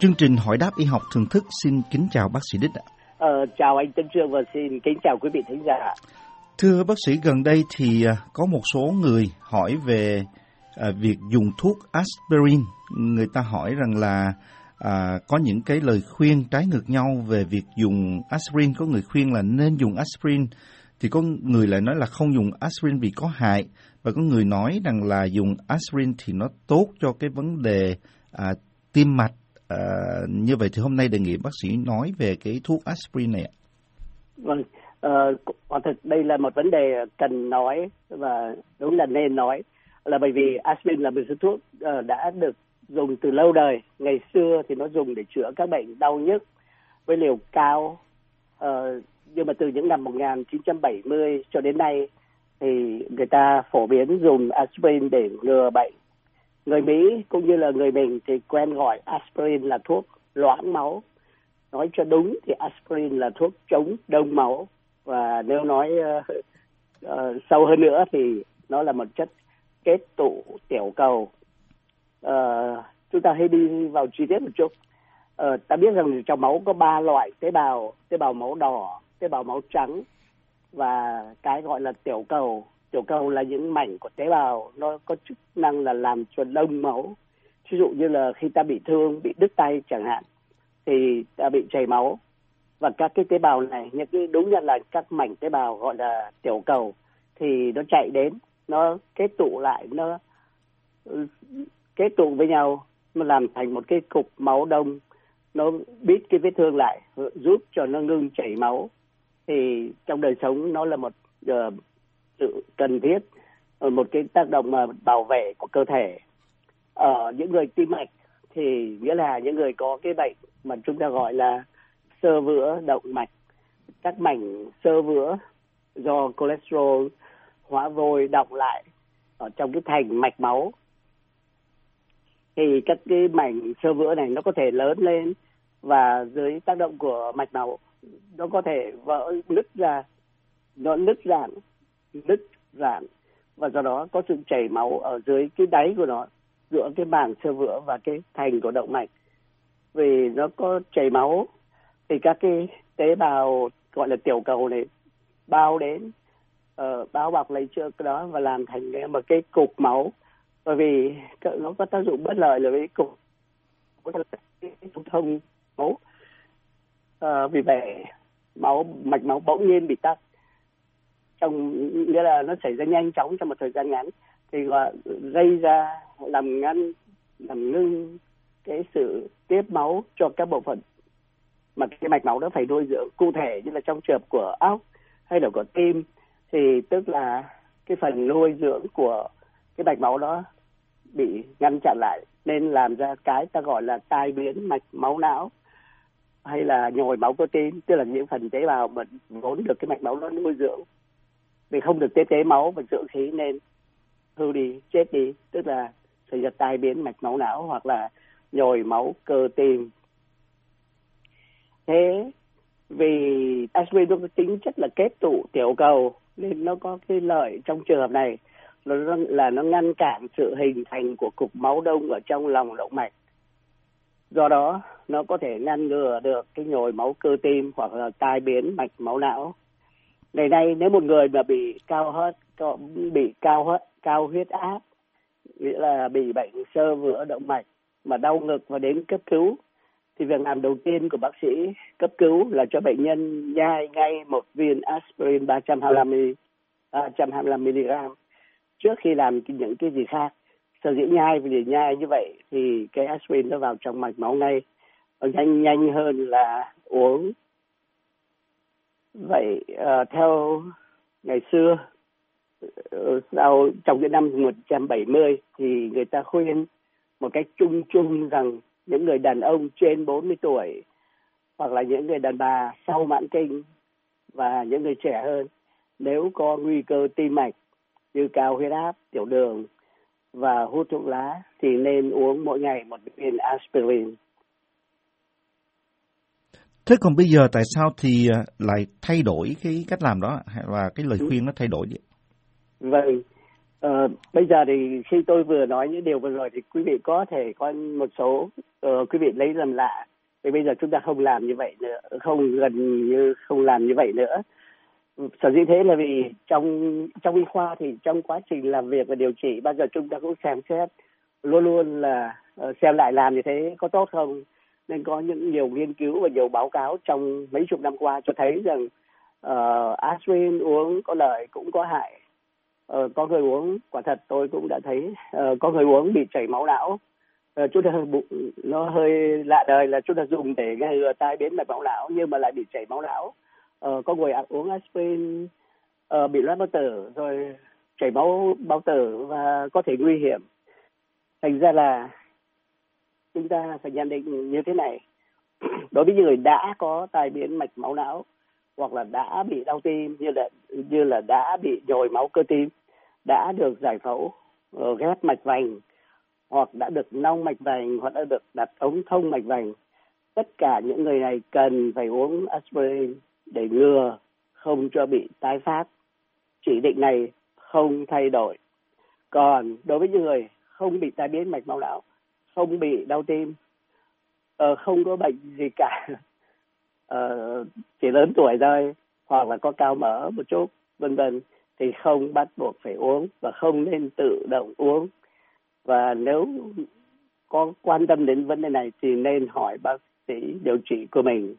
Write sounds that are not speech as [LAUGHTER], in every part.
Chương trình hỏi đáp y học thường thức xin kính chào bác sĩ Đích ạ. Ờ, chào anh Tân Trương và xin kính chào quý vị thính giả. Thưa bác sĩ, gần đây thì à, có một số người hỏi về à, việc dùng thuốc aspirin. Người ta hỏi rằng là à, có những cái lời khuyên trái ngược nhau về việc dùng aspirin. Có người khuyên là nên dùng aspirin, thì có người lại nói là không dùng aspirin vì có hại. Và có người nói rằng là dùng aspirin thì nó tốt cho cái vấn đề à, tim mạch À, như vậy thì hôm nay đề nghị bác sĩ nói về cái thuốc aspirin này. Vâng, à, quả thực đây là một vấn đề cần nói và đúng là nên nói là bởi vì aspirin là một số thuốc ờ, đã được dùng từ lâu đời. Ngày xưa thì nó dùng để chữa các bệnh đau nhức với liều cao. Uh, nhưng mà từ những năm 1970 cho đến nay thì người ta phổ biến dùng aspirin để ngừa bệnh người Mỹ cũng như là người mình thì quen gọi aspirin là thuốc loãng máu. Nói cho đúng thì aspirin là thuốc chống đông máu. Và nếu nói uh, uh, sâu hơn nữa thì nó là một chất kết tụ tiểu cầu. Uh, chúng ta hãy đi vào chi tiết một chút. Uh, ta biết rằng trong máu có ba loại tế bào tế bào máu đỏ tế bào máu trắng và cái gọi là tiểu cầu tiểu cầu là những mảnh của tế bào nó có chức năng là làm cho đông máu. Ví dụ như là khi ta bị thương bị đứt tay chẳng hạn thì ta bị chảy máu. Và các cái tế bào này những cái đúng nhận là các mảnh tế bào gọi là tiểu cầu thì nó chạy đến nó kết tụ lại nó kết tụ với nhau nó làm thành một cái cục máu đông. Nó bít cái vết thương lại giúp cho nó ngưng chảy máu. Thì trong đời sống nó là một uh, sự cần thiết ờ, một cái tác động mà bảo vệ của cơ thể. Ở những người tim mạch thì nghĩa là những người có cái bệnh mà chúng ta gọi là sơ vữa động mạch. Các mảnh sơ vữa do cholesterol, hóa vôi động lại ở trong cái thành mạch máu. Thì các cái mảnh sơ vữa này nó có thể lớn lên và dưới tác động của mạch máu, nó có thể vỡ, nứt ra, nó nứt giãn nứt giãn và do đó có sự chảy máu ở dưới cái đáy của nó giữa cái màng sơ vữa và cái thành của động mạch. Vì nó có chảy máu thì các cái tế bào gọi là tiểu cầu này bao đến uh, bao bọc lấy trước đó và làm thành cái, một cái cục máu. Bởi vì nó có tác dụng bất lợi là với cục thông máu. Uh, vì vậy máu mạch máu bỗng nhiên bị tắc trong, nghĩa là nó xảy ra nhanh chóng trong một thời gian ngắn, thì gọi gây ra, làm ngăn, làm ngưng cái sự tiếp máu cho các bộ phận mà cái mạch máu đó phải nuôi dưỡng cụ thể như là trong trường của óc hay là của tim, thì tức là cái phần nuôi dưỡng của cái mạch máu đó bị ngăn chặn lại, nên làm ra cái ta gọi là tai biến mạch máu não hay là nhồi máu cơ tim, tức là những phần tế bào mà vốn được cái mạch máu nó nuôi dưỡng vì không được tiếp tế máu và dưỡng khí nên hư đi, chết đi. Tức là xảy ra tai biến mạch máu não hoặc là nhồi máu cơ tim. Thế vì aspirin nó có tính chất là kết tụ tiểu cầu nên nó có cái lợi trong trường hợp này. Nó là nó ngăn cản sự hình thành của cục máu đông ở trong lòng động mạch. Do đó, nó có thể ngăn ngừa được cái nhồi máu cơ tim hoặc là tai biến mạch máu não ngày nay nếu một người mà bị cao hết bị cao hết cao huyết áp, nghĩa là bị bệnh sơ vữa động mạch mà đau ngực và đến cấp cứu, thì việc làm đầu tiên của bác sĩ cấp cứu là cho bệnh nhân nhai ngay một viên aspirin 325 325 mg trước khi làm những cái gì khác, sở dĩ nhai, vì nhai như vậy thì cái aspirin nó vào trong mạch máu ngay. Nhanh nhanh hơn là uống vậy uh, theo ngày xưa ờ, sau trong cái năm 1970 thì người ta khuyên một cách chung chung rằng những người đàn ông trên 40 tuổi hoặc là những người đàn bà sau mãn kinh và những người trẻ hơn nếu có nguy cơ tim mạch như cao huyết áp, tiểu đường và hút thuốc lá thì nên uống mỗi ngày một viên aspirin. Thế còn bây giờ tại sao thì à, lại thay đổi cái cách làm đó? Là cái lời khuyên nó thay đổi vậy? Vâng, Ờ, bây giờ thì khi tôi vừa nói những điều vừa rồi thì quý vị có thể có một số uh, quý vị lấy làm lạ. Thì bây giờ chúng ta không làm như vậy nữa không gần như không làm như vậy nữa. Sở dĩ thế là vì trong trong y khoa thì trong quá trình làm việc và điều trị bao giờ chúng ta cũng xem xét luôn luôn là uh, xem lại làm như thế có tốt không nên có những nhiều nghiên cứu và nhiều báo cáo trong mấy chục năm qua cho thấy rằng uh, aspirin uống có lợi cũng có hại. Uh, có người uống quả thật tôi cũng đã thấy uh, có người uống bị chảy máu não. Uh, chút hơi bụng nó hơi lạ đời là chút là dùng để ngừa tai biến mạch máu não nhưng mà lại bị chảy máu não. Uh, có người uống aspirin uh, bị loét bao tử rồi chảy máu bao tử và có thể nguy hiểm. Thành ra là chúng ta phải nhận định như thế này. [CLEARS THROAT] Đối với những người đã có tai biến mạch máu não, hoặc là đã bị đau tim, như là như là đã bị nhồi máu cơ tim, đã được giải phẫu ờ, ghép mạch vành, hoặc đã được nong mạch vành, hoặc đã được đặt ống thông mạch vành, tất cả những người này cần phải uống aspirin để ngừa không cho bị tái phát. Chỉ định này không thay đổi. Còn đối với những người không bị tai biến mạch máu não không bị đau tim. Uh, không có bệnh gì cả. Uh, chỉ lớn tuổi thôi hoặc là có cao mỡ một chút vân vân thì không bắt buộc phải uống và không nên tự động uống. Và nếu có quan tâm đến vấn đề này thì nên hỏi bác sĩ điều trị của mình.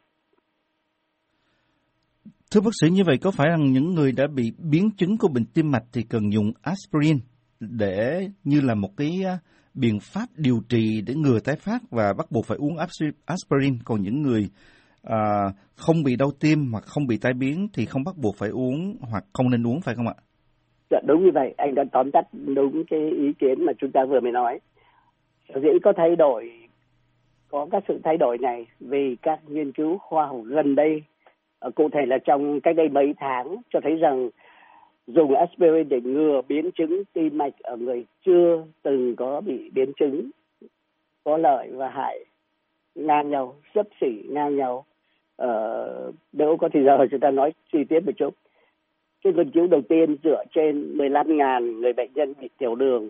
Thưa bác sĩ như vậy có phải rằng những người đã bị biến chứng của bệnh tim mạch thì cần dùng aspirin để như là một cái biện pháp điều trị để ngừa tái phát và bắt buộc phải uống aspirin còn những người à, không bị đau tim hoặc không bị tai biến thì không bắt buộc phải uống hoặc không nên uống phải không ạ? Dạ đúng như vậy, anh đã tóm tắt đúng cái ý kiến mà chúng ta vừa mới nói. Sở dĩ có thay đổi, có các sự thay đổi này vì các nghiên cứu khoa học gần đây, à, cụ thể là trong cách đây mấy tháng cho thấy rằng dùng aspirin để ngừa biến chứng tim mạch ở người chưa từng có bị biến chứng có lợi và hại ngang nhau, sấp xỉ ngang nhau. Ờ, nếu có thời giờ chúng ta nói chi tiết một chút. Cái nghiên cứu đầu tiên dựa trên 15.000 người bệnh nhân bị tiểu đường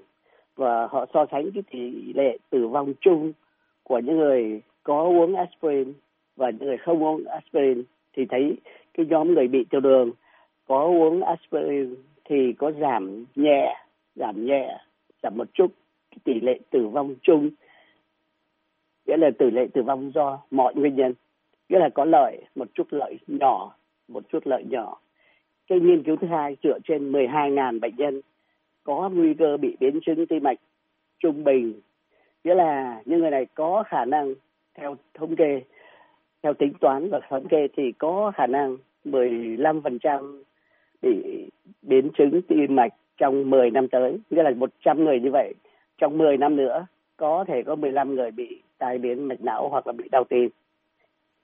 và họ so sánh cái tỷ lệ tử vong chung của những người có uống aspirin và những người không uống aspirin thì thấy cái nhóm người bị tiểu đường có uống aspirin thì có giảm nhẹ giảm nhẹ, giảm một chút tỷ lệ tử vong chung. Nghĩa là tỷ lệ tử vong do mọi nguyên nhân. Nghĩa là có lợi, một chút lợi nhỏ, một chút lợi nhỏ. Cái nghiên cứu thứ hai dựa trên 12.000 bệnh nhân có nguy cơ bị biến chứng tim mạch trung bình. Nghĩa là những người này có khả năng theo thống kê, theo tính toán và thống kê thì có khả năng 15% bị biến chứng tim mạch trong 10 năm tới, nghĩa là 100 người như vậy, trong 10 năm nữa có thể có 15 người bị tai biến mạch não hoặc là bị đau tim.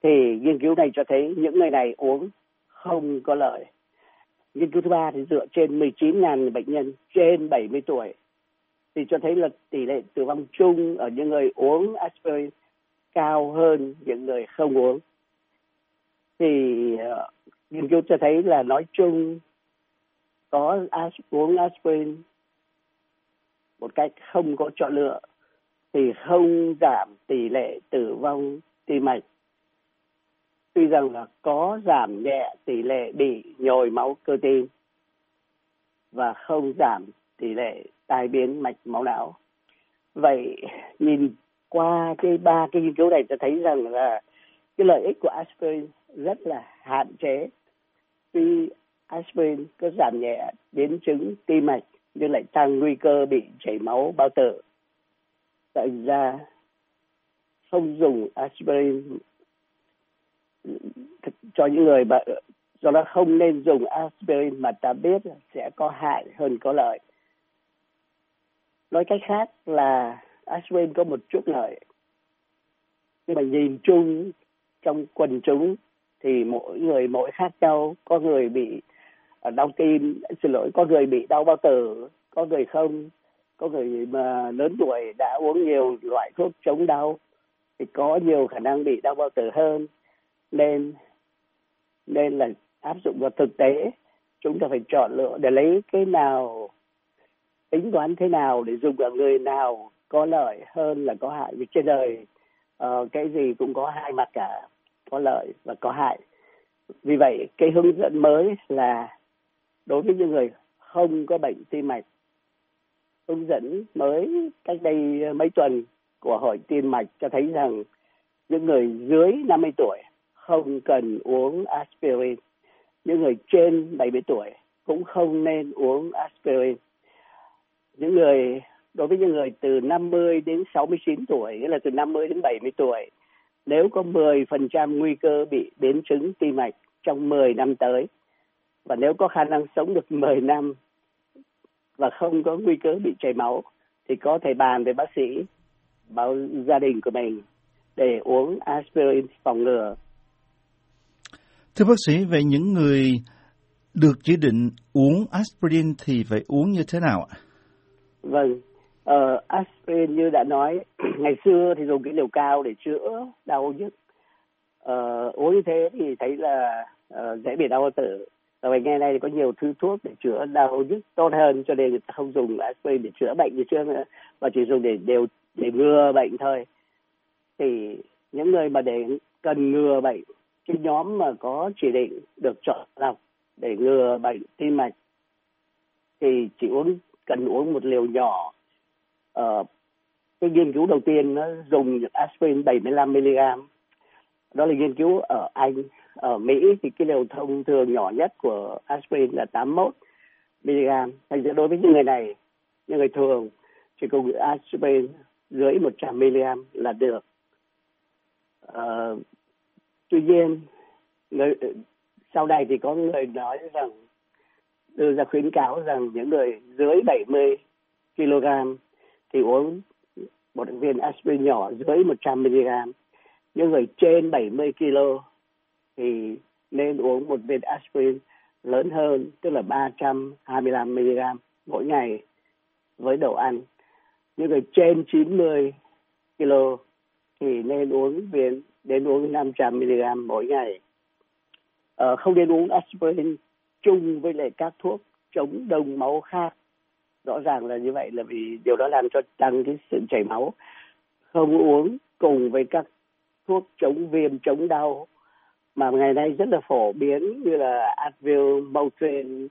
Thì nghiên cứu này cho thấy những người này uống không có lợi. Nghiên cứu thứ ba thì dựa trên 19.000 bệnh nhân trên 70 tuổi thì cho thấy là tỷ lệ tử vong chung ở những người uống aspirin cao hơn những người không uống. Thì uh, nghiên cứu cho thấy là nói chung có uống aspirin một cách không có chọn lựa, thì không giảm tỷ lệ tử vong tim mạch. Tuy rằng là có giảm nhẹ tỷ lệ bị nhồi máu cơ tim và không giảm tỷ lệ tai biến mạch máu não. Vậy nhìn qua cái ba cái nghiên cứu này ta thấy rằng là cái lợi ích của aspirin rất là hạn chế. Tuy aspirin có giảm nhẹ biến chứng tim mạch nhưng lại tăng nguy cơ bị chảy máu bao tử. Tại ra không dùng aspirin cho những người mà do đó không nên dùng aspirin mà ta biết sẽ có hại hơn có lợi. Nói cách khác là aspirin có một chút lợi. Nhưng mà nhìn chung trong quần chúng thì mỗi người mỗi khác nhau, có người bị Ờ, đau tim. Xin lỗi có người bị đau bao tử có người không? Có người mà lớn tuổi đã uống nhiều loại thuốc chống đau thì có nhiều khả năng bị đau bao tử hơn. Nên nên là áp dụng vào thực tế. Chúng ta phải chọn lựa để lấy cái nào tính toán thế nào để dùng ở người nào có lợi hơn là có hại. Vì trên đời uh, cái gì cũng có hai mặt cả có lợi và có hại. Vì vậy cái hướng dẫn mới là đối với những người không có bệnh tim mạch, hướng dẫn mới cách đây mấy tuần của hội tim mạch cho thấy rằng những người dưới 50 tuổi không cần uống aspirin. Những người trên 70 tuổi cũng không nên uống aspirin. Những người, đối với những người từ 50 đến 69 tuổi, nghĩa là từ 50 đến 70 tuổi, nếu có 10% nguy cơ bị biến chứng tim mạch trong 10 năm tới và nếu có khả năng sống được 10 năm và không có nguy cơ bị chảy máu thì có thể bàn với bác sĩ bảo gia đình của mình để uống aspirin phòng ngừa. Thưa bác sĩ, về những người được chỉ định uống aspirin thì phải uống như thế nào ạ? Vâng, uh, aspirin như đã nói, [CLEARS THROAT] ngày xưa thì dùng cái liều cao để chữa đau nhức. Uh, uống như thế thì thấy là uh, dễ bị đau tử. Và ngày nay thì có nhiều thứ thuốc để chữa đau nhức tốt hơn cho nên người ta không dùng aspirin để chữa bệnh như trước nữa mà chỉ dùng để đều để ngừa bệnh thôi. Thì những người mà để cần ngừa bệnh cái nhóm mà có chỉ định được chọn lọc để ngừa bệnh tim mạch thì chỉ uống cần uống một liều nhỏ. Ờ, cái nghiên cứu đầu tiên nó dùng aspirin 75 mg đó là nghiên cứu ở Anh ở Mỹ thì cái liều thông thường nhỏ nhất của aspirin là 81 mg thành ra đối với những người này những người thường chỉ cần aspirin dưới 100 mg là được uh, tuy nhiên người, sau này thì có người nói rằng đưa ra khuyến cáo rằng những người dưới 70 kg thì uống một viên aspirin nhỏ dưới 100 mg. Những người trên 70 kg thì nên uống một viên aspirin lớn hơn tức là 325 mg mỗi ngày với đồ ăn. Những người trên 90 kg thì nên uống viên đến uống 500 mg mỗi ngày. Ờ, không nên uống aspirin chung với lại các thuốc chống đông máu khác rõ ràng là như vậy là vì điều đó làm cho tăng cái sự chảy máu không uống cùng với các thuốc chống viêm chống đau mà ngày nay rất là phổ biến như là Advil, Motrin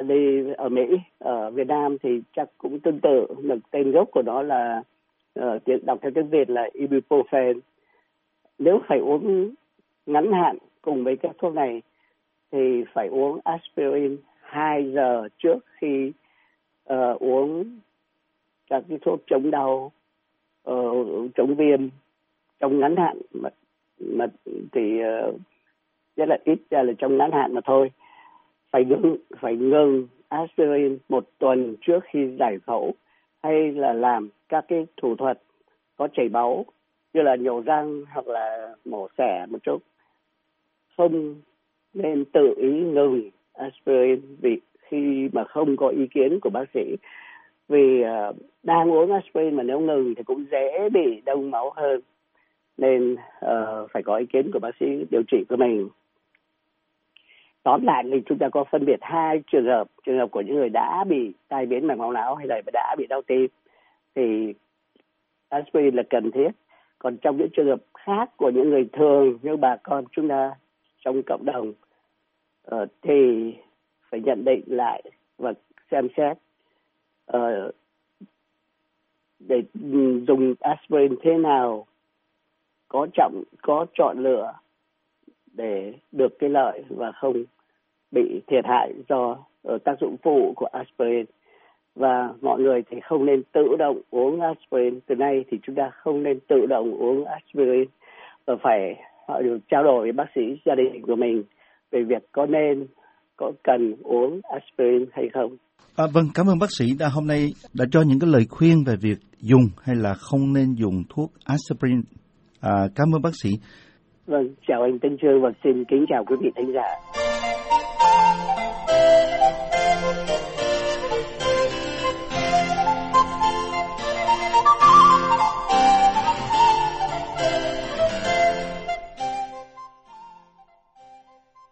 đi ở Mỹ, ở Việt Nam thì chắc cũng tương tự, được tên gốc của nó là uh, tiếng đọc theo tiếng Việt là ibuprofen. Nếu phải uống ngắn hạn cùng với các thuốc này thì phải uống aspirin 2 giờ trước khi uh, uống các cái thuốc chống đau uh, chống viêm trong ngắn hạn mà, thì uh, rất là ít ra là trong ngắn hạn mà thôi. Phải ngừng phải ngừng aspirin một tuần trước khi giải phẫu hay là làm các cái thủ thuật có chảy máu như là nhổ răng hoặc là mổ xẻ một chút. Không nên tự ý ngừng aspirin vì khi mà không có ý kiến của bác sĩ vì uh, đang uống aspirin mà nếu ngừng thì cũng dễ bị đông máu hơn nên uh, phải có ý kiến của bác sĩ điều trị của mình. Tóm lại thì chúng ta có phân biệt hai trường hợp trường hợp của những người đã bị tai biến mạch máu não hay là đã bị đau tim. Thì aspirin là cần thiết. Còn trong những trường hợp khác của những người thường như bà con chúng ta trong cộng đồng uh, thì phải nhận định lại và xem xét uh, để dùng aspirin thế nào có chậm có chọn lựa để được cái lợi và không bị thiệt hại do ở tác dụng phụ của aspirin và mọi người thì không nên tự động uống aspirin từ nay thì chúng ta không nên tự động uống aspirin và phải họ được trao đổi với bác sĩ gia đình của mình về việc có nên có cần uống aspirin hay không. À, vâng, cảm ơn bác sĩ đã hôm nay đã cho những cái lời khuyên về việc dùng hay là không nên dùng thuốc aspirin. À, cảm ơn bác sĩ. Vâng, chào anh Tân Trương và xin kính chào quý vị thính giả.